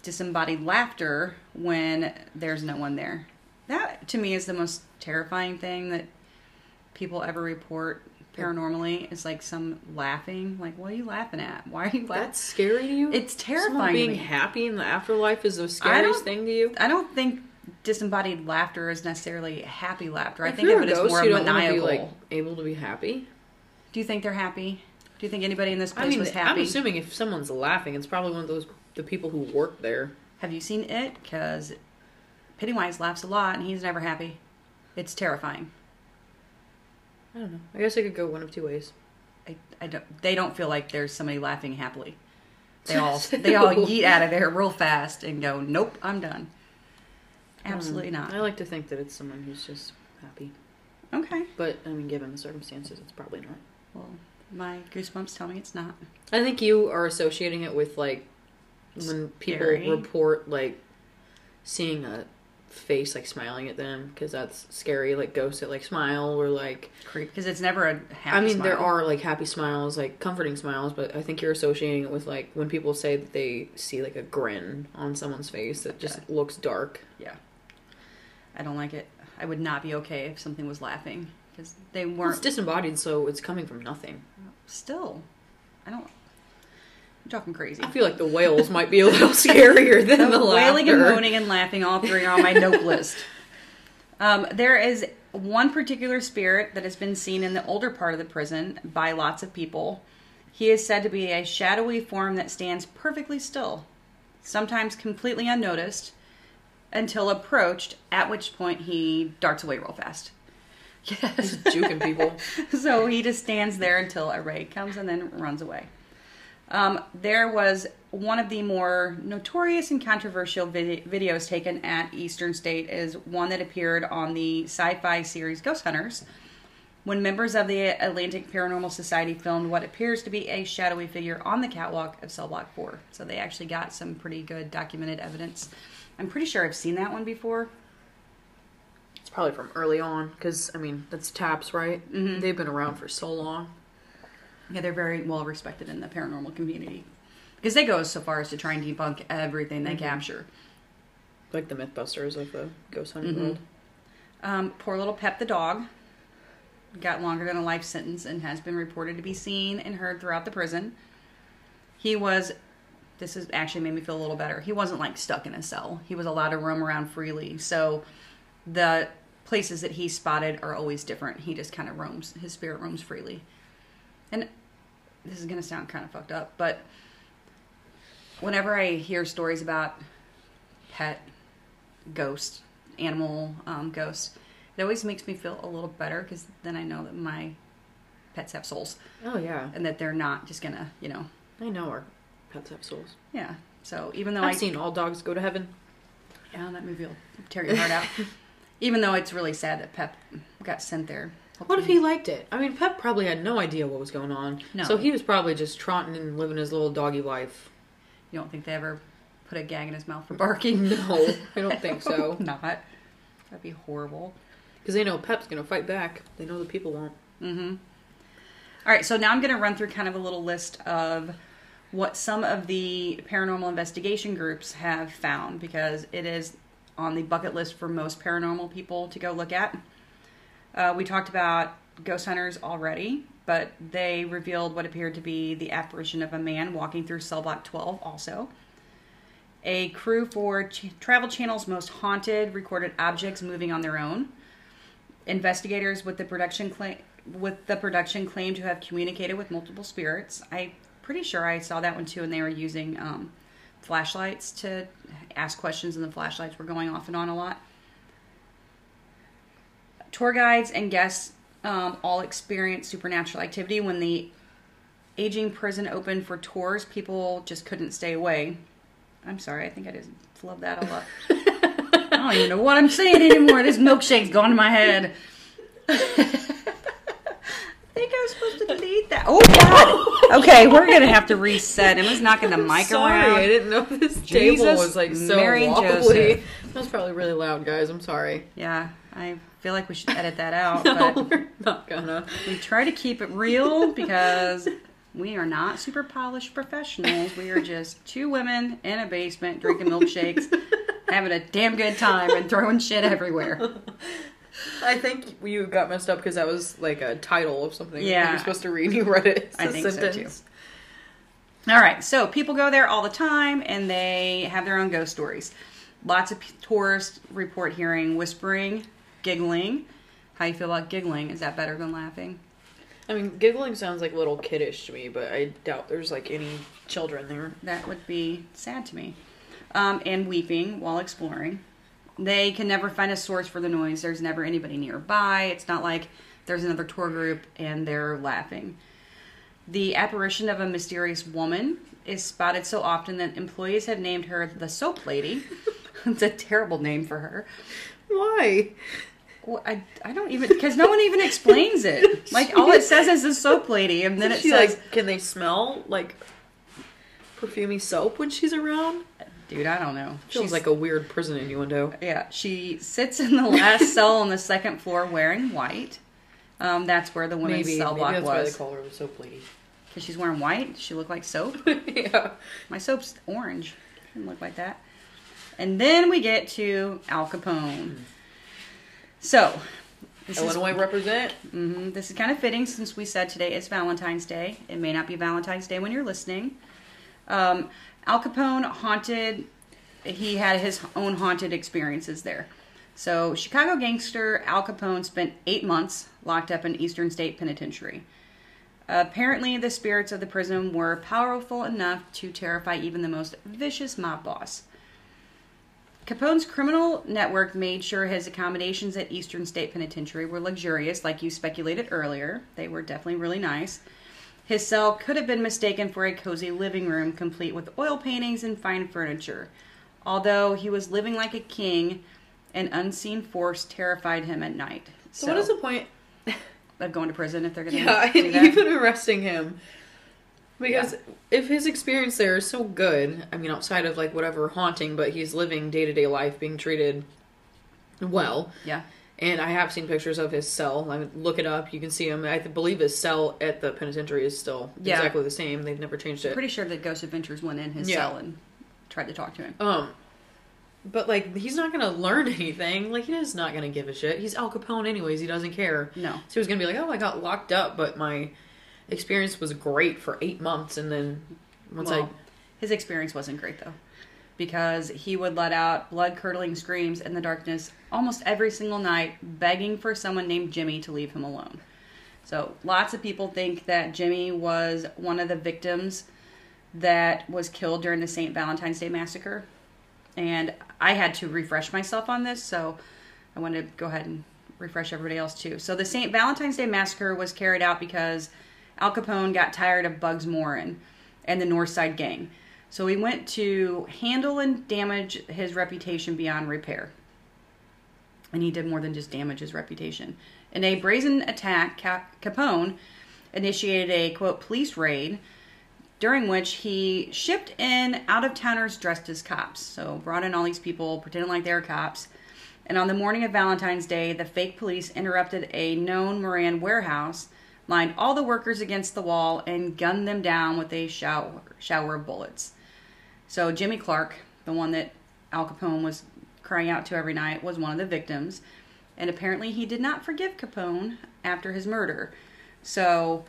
disembodied laughter when there's no one there. That to me is the most terrifying thing that people ever report paranormally is like some laughing. Like, what are you laughing at? Why are you laughing? That's scary to you? It's terrifying Someone being happy in the afterlife is the scariest thing to you. I don't think disembodied laughter is necessarily happy laughter. I if think you're of it as more you don't want to maniacal. be like able to be happy. Do you think they're happy? Do you think anybody in this place I mean, was happy? I'm assuming if someone's laughing, it's probably one of those the people who work there. Have you seen it? Because Pennywise laughs a lot and he's never happy. It's terrifying. I don't know. I guess I could go one of two ways. I, I don't, they don't feel like there's somebody laughing happily. They all they all yeet out of there real fast and go, "Nope, I'm done." Hmm. Absolutely not. I like to think that it's someone who's just happy, Okay. but I mean, given the circumstances, it's probably not. Well, my goosebumps tell me it's not. I think you are associating it with like when people Scary. report like seeing a face like smiling at them because that's scary. Like ghosts that like smile or like Creep because it's never a happy. I mean there are like happy smiles, like comforting smiles, but I think you're associating it with like when people say that they see like a grin on someone's face that just looks dark. Yeah. I don't like it. I would not be okay if something was laughing because they weren't. it's disembodied, so it's coming from nothing. still, I don't. I'm talking crazy. I feel like the wails might be a little scarier than the, wailing and moaning and laughing, all three are on my note list. Um, there is one particular spirit that has been seen in the older part of the prison by lots of people. He is said to be a shadowy form that stands perfectly still, sometimes completely unnoticed, until approached, at which point he darts away real fast. Yes. juking people. so he just stands there until a raid comes and then runs away. Um, there was one of the more notorious and controversial vid- videos taken at Eastern State is one that appeared on the sci-fi series Ghost Hunters when members of the Atlantic Paranormal Society filmed what appears to be a shadowy figure on the catwalk of Cell Block 4. So they actually got some pretty good documented evidence. I'm pretty sure I've seen that one before. It's probably from early on, because I mean that's TAPS, right? Mhm. They've been around for so long. Yeah, they're very well respected in the paranormal community because they go so far as to try and debunk everything they capture. Like the Mythbusters of the ghost hunting Mm-hmm. world. Um, poor little Pep the dog got longer than a life sentence and has been reported to be seen and heard throughout the prison. He was, this has actually made me feel a little better. He wasn't like stuck in a cell. He was allowed to roam around freely. So the places that he spotted are always different. He just kind of roams, his spirit roams freely. And this is going to sound kind of fucked up, but whenever I hear stories about pet ghosts, animal um, ghosts, it always makes me feel a little better because then I know that my pets have souls Oh yeah, and that they're not just gonna, you know, I know our pets have souls. yeah. So even though I've I seen all dogs go to heaven. yeah, that movie will tear your heart out. even though it's really sad that Pep got sent there. What if he liked it? I mean, Pep probably had no idea what was going on. No. So he was probably just trotting and living his little doggy life. You don't think they ever put a gag in his mouth for barking? No, I don't think so. not. That'd be horrible. Because they know Pep's going to fight back. They know the people won't. Mm-hmm. All right, so now I'm going to run through kind of a little list of what some of the paranormal investigation groups have found because it is on the bucket list for most paranormal people to go look at. Uh, we talked about ghost hunters already, but they revealed what appeared to be the apparition of a man walking through cell block 12 also. A crew for Ch- Travel Channel's Most Haunted recorded objects moving on their own. Investigators with the production claim with the production claim to have communicated with multiple spirits. I'm pretty sure I saw that one too, and they were using um, flashlights to ask questions, and the flashlights were going off and on a lot. Tour guides and guests um, all experienced supernatural activity when the aging prison opened for tours. People just couldn't stay away. I'm sorry, I think I just flubbed that all up. I don't even know what I'm saying anymore. This milkshake's gone to my head. I think I was supposed to delete that. Oh God! Okay, we're gonna have to reset. Emma's knocking the mic Sorry, around. I didn't know this table was like so Mary and wobbly. That was probably really loud, guys. I'm sorry. Yeah, I feel like we should edit that out, No, but we're not gonna. we try to keep it real because we are not super polished professionals. We are just two women in a basement drinking milkshakes, having a damn good time, and throwing shit everywhere. I think you got messed up because that was like a title of something Yeah. you're supposed to read. You read it. I I a think so, too. All right, so people go there all the time and they have their own ghost stories. Lots of p- tourists report hearing whispering, giggling. How you feel about giggling? Is that better than laughing? I mean, giggling sounds like a little kiddish to me, but I doubt there's like any children there. That would be sad to me. Um, and weeping while exploring. They can never find a source for the noise. There's never anybody nearby. It's not like there's another tour group and they're laughing. The apparition of a mysterious woman is spotted so often that employees have named her the Soap Lady. it's a terrible name for her. Why? Well, I, I don't even because no one even explains it. Like all it says is the soap lady, and then it she says, like, can they smell like perfumey soap when she's around? "Dude, I don't know." Feels She's like a weird prison innuendo. Yeah, she sits in the last cell on the second floor wearing white. Um, that's where the women's Maybe, cell maybe block that's why they call her the soap lady. Because she's wearing white. She looked like soap. yeah. My soap's orange. Didn't look like that. And then we get to Al Capone. So, this is, Illinois represent. mhm, this is kind of fitting since we said today is Valentine's Day. It may not be Valentine's Day when you're listening. Um, Al Capone haunted, he had his own haunted experiences there. So, Chicago gangster Al Capone spent eight months locked up in Eastern State Penitentiary. Apparently, the spirits of the prison were powerful enough to terrify even the most vicious mob boss. Capone's criminal network made sure his accommodations at Eastern State Penitentiary were luxurious, like you speculated earlier. They were definitely really nice. His cell could have been mistaken for a cozy living room complete with oil paintings and fine furniture. Although he was living like a king, an unseen force terrified him at night. So, what is the point? of going to prison if they're going to Yeah, do that? even arresting him. Because if his experience there is so good, I mean, outside of like whatever haunting, but he's living day to day life, being treated well. yeah. And I have seen pictures of his cell. I mean, look it up. You can see him. I believe his cell at the penitentiary is still Yeah. exactly the same. They've never changed it. I'm Pretty sure that Ghost Adventures went in his Yeah. cell and tried to talk to him. Um, but like he's not gonna learn anything. Like he's not gonna give a shit. He's Al Capone anyways. He doesn't care. No. So he was gonna be like, oh, I got locked up, but my experience was great for eight months, and then once Well, his experience wasn't great though, because he would let out blood curdling screams in the darkness almost every single night, begging for someone named Jimmy to leave him alone. So lots of people think that Jimmy was one of the victims that was killed during the St. Valentine's Day massacre. And I had to refresh myself on this, so I wanted to go ahead and refresh everybody else too. So the St. Valentine's Day massacre was carried out because Al Capone got tired of Bugs Moran and the North Side Gang. So he went to handle and damage his reputation beyond repair. And he did more than just damage his reputation. In a brazen attack, Cap- Capone initiated a quote police raid during which he shipped in out of towners dressed as cops. So brought in all these people pretending like they were cops. And on the morning of Valentine's Day, the fake police interrupted a known Moran warehouse, lined all the workers against the wall, and gunned them down with a shower, shower of bullets. So Jimmy Clark, the one that Al Capone was crying out to every night, was one of the victims. And apparently he did not forgive Capone after his murder. So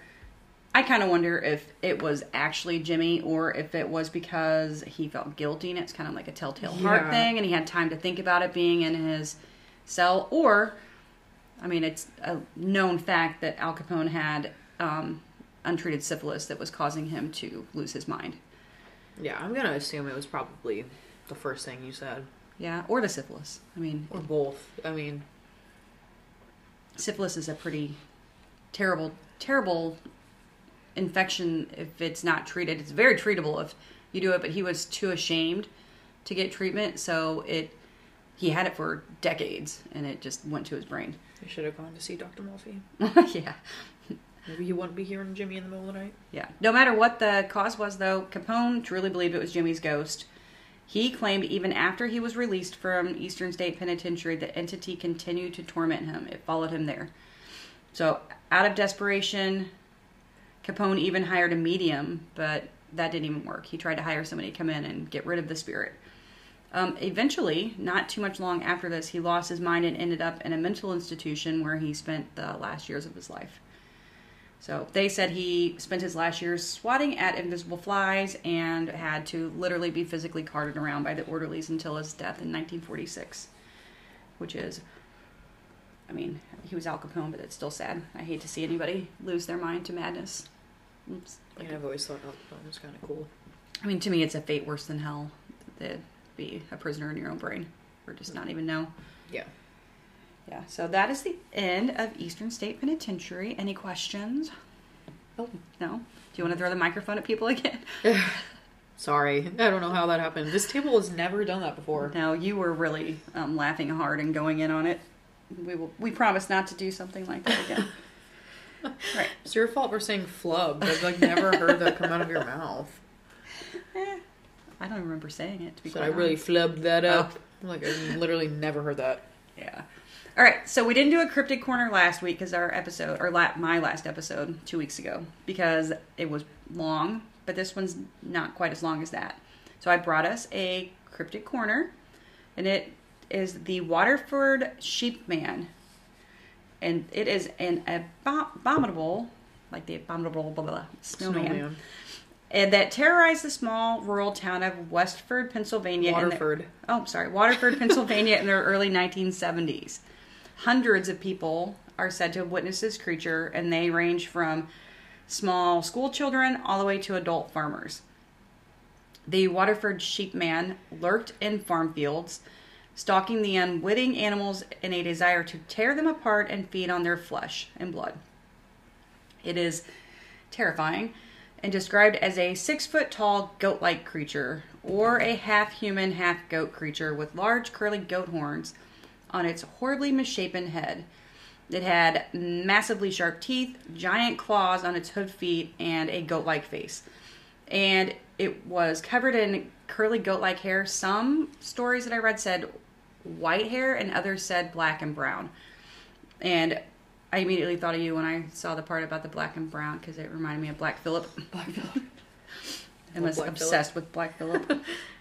I kind of wonder if it was actually Jimmy or if it was because he felt guilty and it's kind of like a telltale heart thing and he had time to think about it being in his cell. Or, I mean, it's a known fact that Al Capone had um, untreated syphilis that was causing him to lose his mind. Yeah, I'm gonna assume it was probably the first thing you said, Yeah, or the syphilis. I mean, or both. I mean, syphilis is a pretty terrible, terrible infection if it's not treated. It's very treatable if you do it, but he was too ashamed to get treatment, so it he had it for decades and it just went to his brain. I should have gone to see Dr. Mulvey. yeah. Maybe he wouldn't be hearing Jimmy in the middle of the night. Yeah. No matter what the cause was, though, Capone truly believed it was Jimmy's ghost. He claimed even after he was released from Eastern State Penitentiary, the entity continued to torment him. It followed him there. So, out of desperation, Capone even hired a medium, but that didn't even work. He tried to hire somebody to come in and get rid of the spirit. Um, eventually, not too much long after this, he lost his mind and ended up in a mental institution where he spent the last years of his life. So they said he spent his last years swatting at invisible flies and had to literally be physically carted around by the orderlies until his death in 1946, which is, I mean, he was Al Capone, but it's still sad. I hate to see anybody lose their mind to madness. Oops. Like, I've always thought Al Capone was kind of cool. I mean, to me, it's a fate worse than hell to be a prisoner in your own brain or just not even know. Yeah. Yeah, so that is the end of Eastern State Penitentiary. Any questions? Oh, No? Do you want to throw the microphone at people again? sorry. I don't know how that happened. This table has never done that before. No, you were really um, laughing hard and going in on it. We will. We promise not to do something like that again. right. It's your fault for saying flub. I've like never heard that come out of your mouth. Eh, I don't remember saying it. To be So I really flubbed that up. Like I literally never heard that. Yeah. All right. So we didn't do a cryptid corner last week because our episode, or la- my last episode, two weeks ago, because it was long. But this one's not quite as long as that. So I brought us a cryptid corner, and it is the Waterford Sheepman, and it is an abominable, like the abominable blah, blah, blah, snowman, Snowman. and that terrorized the small rural town of Westford, Pennsylvania. in the- Waterford. oh, sorry, Waterford, Pennsylvania, in the early 1970s. Hundreds of people are said to have witnessed this creature, and they range from small school children all the way to adult farmers. The Waterford sheepman lurked in farm fields, stalking the unwitting animals in a desire to tear them apart and feed on their flesh and blood. It is terrifying and described as a six foot tall goat like creature or a half human, half goat creature with large curly goat horns on its horribly misshapen head. It had massively sharp teeth, giant claws on its hood feet, and a goat like face. And it was covered in curly goat like hair. Some stories that I read said white hair, and others said black and brown. And I immediately thought of you when I saw the part about the black and brown because it reminded me of Black Phillip. Black Phillip. I was obsessed with Black Phillip.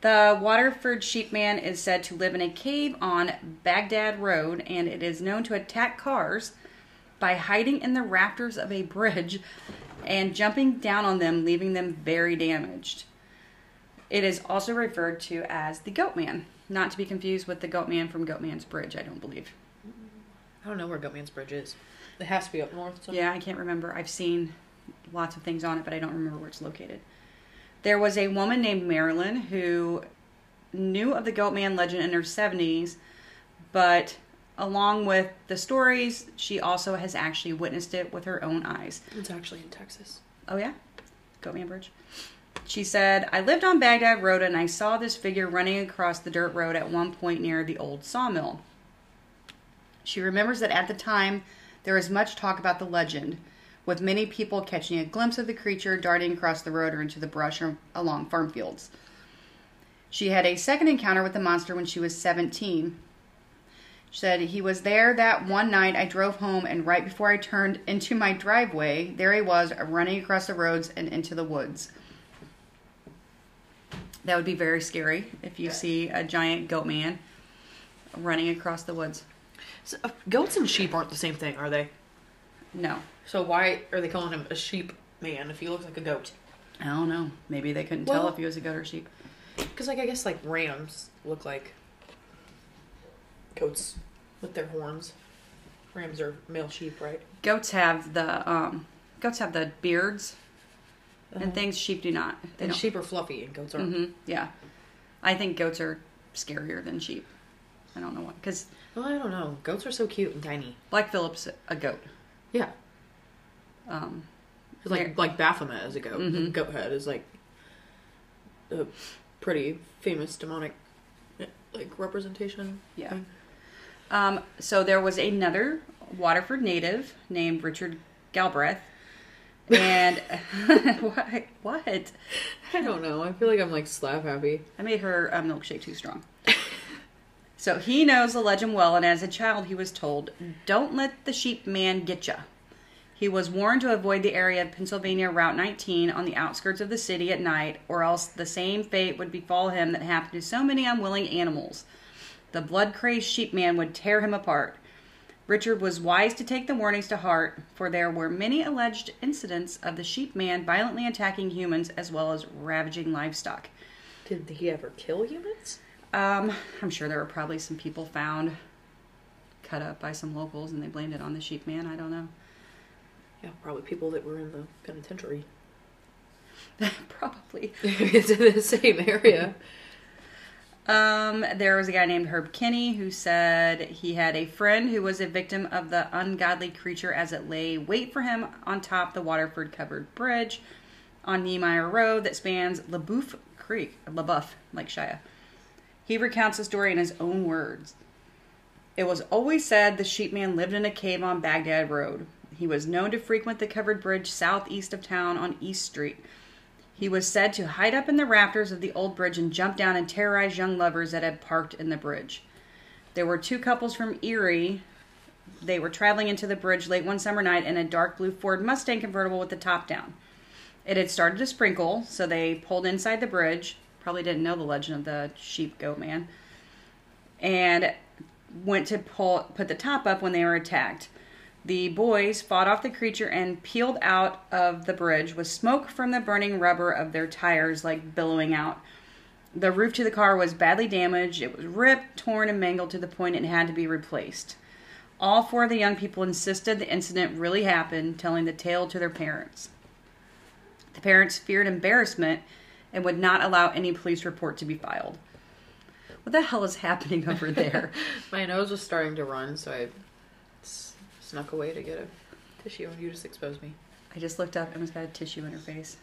the Waterford sheepman is said to live in a cave on Baghdad Road, and it is known to attack cars by hiding in the rafters of a bridge and jumping down on them, leaving them very damaged. It is also referred to as the Goatman, not to be confused with the Goatman from Goatman's Bridge, I don't believe. I don't know where Goatman's Bridge is. It has to be up north. Somewhere. Yeah, I can't remember. I've seen lots of things on it, but I don't remember where it's located. There was a woman named Marilyn who knew of the Goatman legend in her 70s, but along with the stories, she also has actually witnessed it with her own eyes. It's actually in Texas. Oh, yeah? Goatman Bridge. She said, I lived on Baghdad Road and I saw this figure running across the dirt road at one point near the old sawmill. She remembers that at the time there was much talk about the legend, with many people catching a glimpse of the creature darting across the road or into the brush or along farm fields. She had a second encounter with the monster when she was 17. She said, He was there that one night. I drove home, and right before I turned into my driveway, there he was running across the roads and into the woods. That would be very scary if you see a giant goat man running across the woods. So, uh, goats and sheep aren't the same thing, are they? No. So why are they calling him a sheep man if he looks like a goat? I don't know. Maybe they couldn't tell if he was a goat or sheep. Because like I guess like rams look like goats with their horns. Rams are male sheep, right? Goats have the um goats have the beards and things sheep do not. They And don't. sheep are fluffy and goats aren't. hmm Yeah. I think goats are scarier than sheep. I don't know why. Cuz Well, I don't know. Goats are so cute and tiny. Black Phillip's a goat. Yeah. Um It's like like Baphomet is a goat. Mhm. Goat head is like a pretty famous demonic like representation. Yeah. thing. Um, so there was another Waterford native named Richard Galbraith. And what? What? I don't know. I feel like I'm like slap happy. I made her a milkshake too strong. So he knows the legend well, and as a child, he was told, "Don't let the sheep man get ya." He was warned to avoid the area of Pennsylvania Route 19 on the outskirts of the city at night, or else the same fate would befall him that happened to so many unwilling animals. The blood crazed sheep man would tear him apart. Richard was wise to take the warnings to heart, for there were many alleged incidents of the sheep man violently attacking humans as well as ravaging livestock. Did he ever kill humans? Um, I'm sure there were probably some people found cut up by some locals and they blamed it on the sheep man. I don't know. Yeah, probably people that were in the penitentiary. probably. it's in the same area. Um, there was a guy named Herb Kinney who said he had a friend who was a victim of the ungodly creature as it lay wait for him on top the Waterford covered bridge on Niemeyer Road that spans LaBeouf Creek, LaBeouf, like Shia. He recounts the story in his own words. It was always said the sheepman lived in a cave on Baghdad Road. He was known to frequent the covered bridge southeast of town on East Street. He was said to hide up in the rafters of the old bridge and jump down and terrorize young lovers that had parked in the bridge. There were two couples from Erie. They were traveling into the bridge late one summer night in a dark blue Ford Mustang convertible with the top down. It had started to sprinkle, so they pulled inside the bridge. Probably didn't know the legend of the sheep goat man. And went to pull put the top up when they were attacked. The boys fought off the creature and peeled out of the bridge with smoke from the burning rubber of their tires like billowing out. The roof to the car was badly damaged. It was ripped, torn, and mangled to the point it had to be replaced. All four of the young people insisted the incident really happened, telling the tale to their parents. The parents feared embarrassment and would not allow any police report to be filed. What the hell is happening over there? My nose was starting to run, so I s- snuck away to get a tissue, and you just exposed me. I just looked up. and was got a tissue in her face.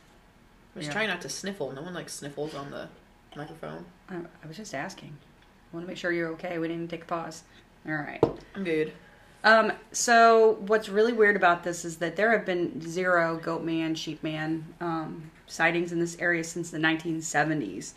I was Yeah. trying not to sniffle. No one like sniffles on the microphone. I, I was just asking. I want to make sure you're okay. We didn't take a pause. All right. I'm good. Um, so what's really weird about this is that there have been zero goat man, sheep man um, sightings in this area since the 1970s,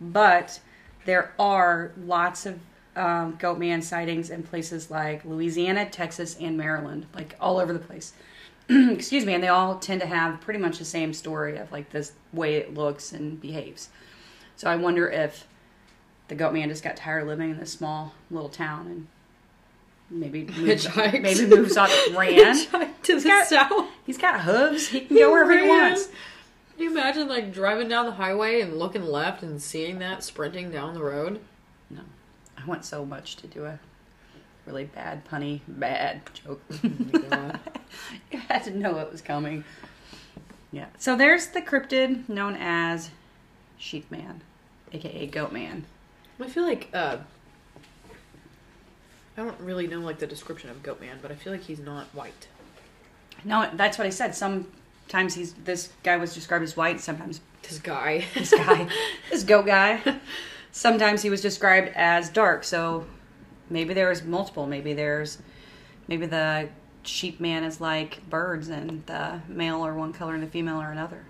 but there are lots of um, goat man sightings in places like Louisiana, Texas, and Maryland, like all over the place. Excuse me, and they all tend to have pretty much the same story of like this way it looks and behaves. So I wonder if the goat man just got tired of living in this small little town and maybe moves, Hitchhiked. maybe moves on ran. to the got- south. He's got hooves. He can go wherever he wants. Can you imagine like driving down the highway and looking left and seeing that sprinting down the road? No, I want so much to do a really bad punny bad joke. Oh you had to know it was coming. Yeah. So there's the cryptid known as Sheep Man, aka Goat Man. I feel like uh, I don't really know like the description of Goatman, but I feel like he's not white. No, that's what I said. Sometimes he's this guy was described as white. Sometimes This guy. this guy, this goat guy. Sometimes he was described as dark. So maybe there's multiple. Maybe there's maybe the sheep man is like birds, and the male are one color and the female are another.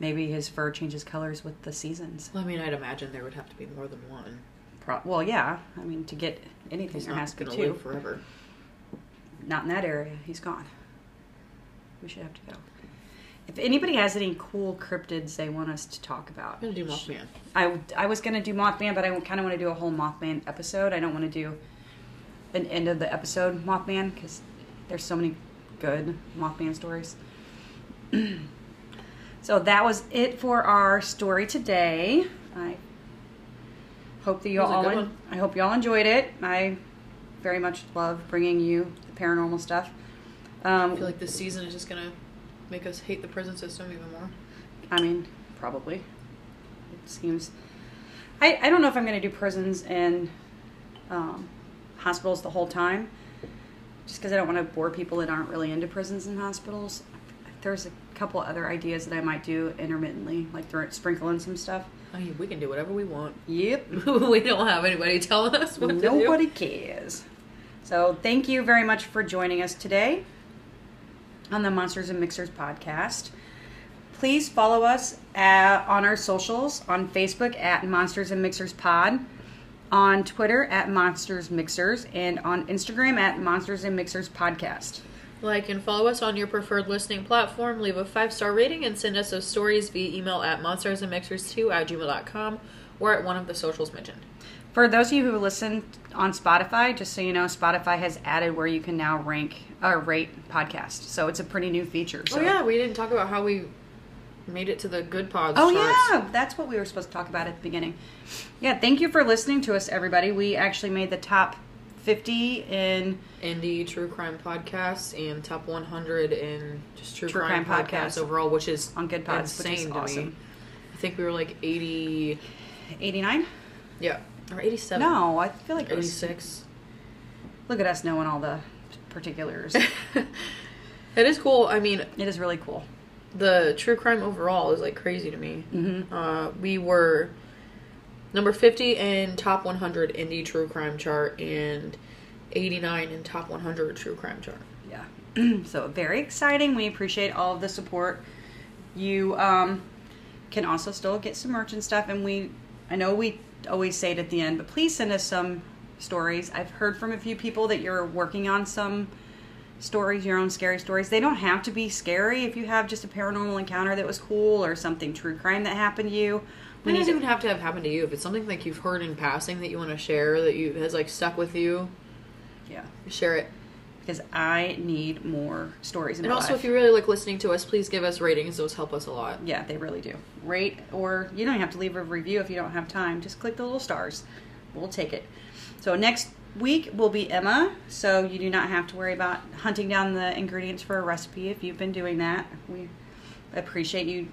Maybe his fur changes colors with the seasons. well, I mean, I'd imagine there would have to be more than one. Pro- well, yeah. I mean, to get anything, He's there has to be two. live forever. Not in that area. He's gone. We should have to go. If anybody has any cool cryptids they want us to talk about, I'm gonna do Mothman. I, I was going to do Mothman, but I kind of want to do a whole Mothman episode. I don't want to do an end of the episode Mothman because there's so many good Mothman stories. so that was it for our story today. I hope that you That was a all en- I hope you all enjoyed it. I very much love bringing you the paranormal stuff. Um, I feel like this season is just gonna make us hate the prison system even more. I mean, probably. It seems. I, I don't know if I'm going to do prisons and um, hospitals the whole time, just because I don't want to bore people that aren't really into prisons and hospitals. There's a couple other ideas that I might do intermittently, like throw, sprinkle in some stuff. I mean, we can do whatever we want. Yep. we don't have anybody telling us what to do. Nobody cares. So thank you very much for joining us today on the Monsters and Mixers podcast. Please follow us at, on our socials on Facebook at Monsters and Mixers Pod, on Twitter at Monsters Mixers, and on Instagram at Monsters and Mixers Podcast. Like and follow us on your preferred listening platform. Leave a five star rating and send us those stories via email at monstersandmixers2 at gmail.com or at one of the socials mentioned. For those of you who listen on Spotify, just so you know, Spotify has added where you can now rank or rate podcast. So it's a pretty new feature. Oh, so. Oh yeah, we didn't talk about how we made it to the good pods. Oh charts. yeah, that's what we were supposed to talk about at the beginning. Yeah, thank you for listening to us, everybody. We actually made the top fifty in indie true crime podcasts and top 100 in just true, True crime, crime podcasts podcasts. overall, which is On Good Pods, which is insane to me. awesome. I think we were like 80, eighty nine. yeah, or 87. No, I feel like it was, 86. look at us knowing all the particulars. It is cool. I mean, it is really cool. the true crime overall is like crazy to me. Mhm. Uh, we were number 50 in top 100 indie true crime chart and 89 in top 100 true crime chart. Yeah. so very exciting. We appreciate all of the support. You um, can also still get some merch and stuff. And we, I know we always say it at the end, but please send us some stories. I've heard from a few people that you're working on some stories, your own scary stories. They don't have to be scary. If you have just a paranormal encounter that was cool or something true crime that happened to you, We we doesn't even have to have happened to you. If it's something like you've heard in passing that you want to share, that you has like stuck with you, yeah, share it. because I need more stories. In And also, life. if you really like listening to us, please give us ratings. Those help us a lot. Yeah, they really do. Rate or you don't have to leave a review if you don't have time. Just click the little stars. We'll take it. So next week will be Emma, so you do not have to worry about hunting down the ingredients for a recipe if you've been doing that. We appreciate you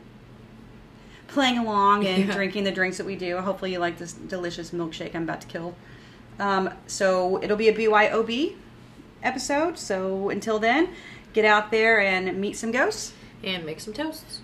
playing along and Yeah. drinking the drinks that we do. Hopefully you like this delicious milkshake I'm about to kill. Um, so it'll be a BYOB episode. So until then, get out there and meet some ghosts. And make some toasts.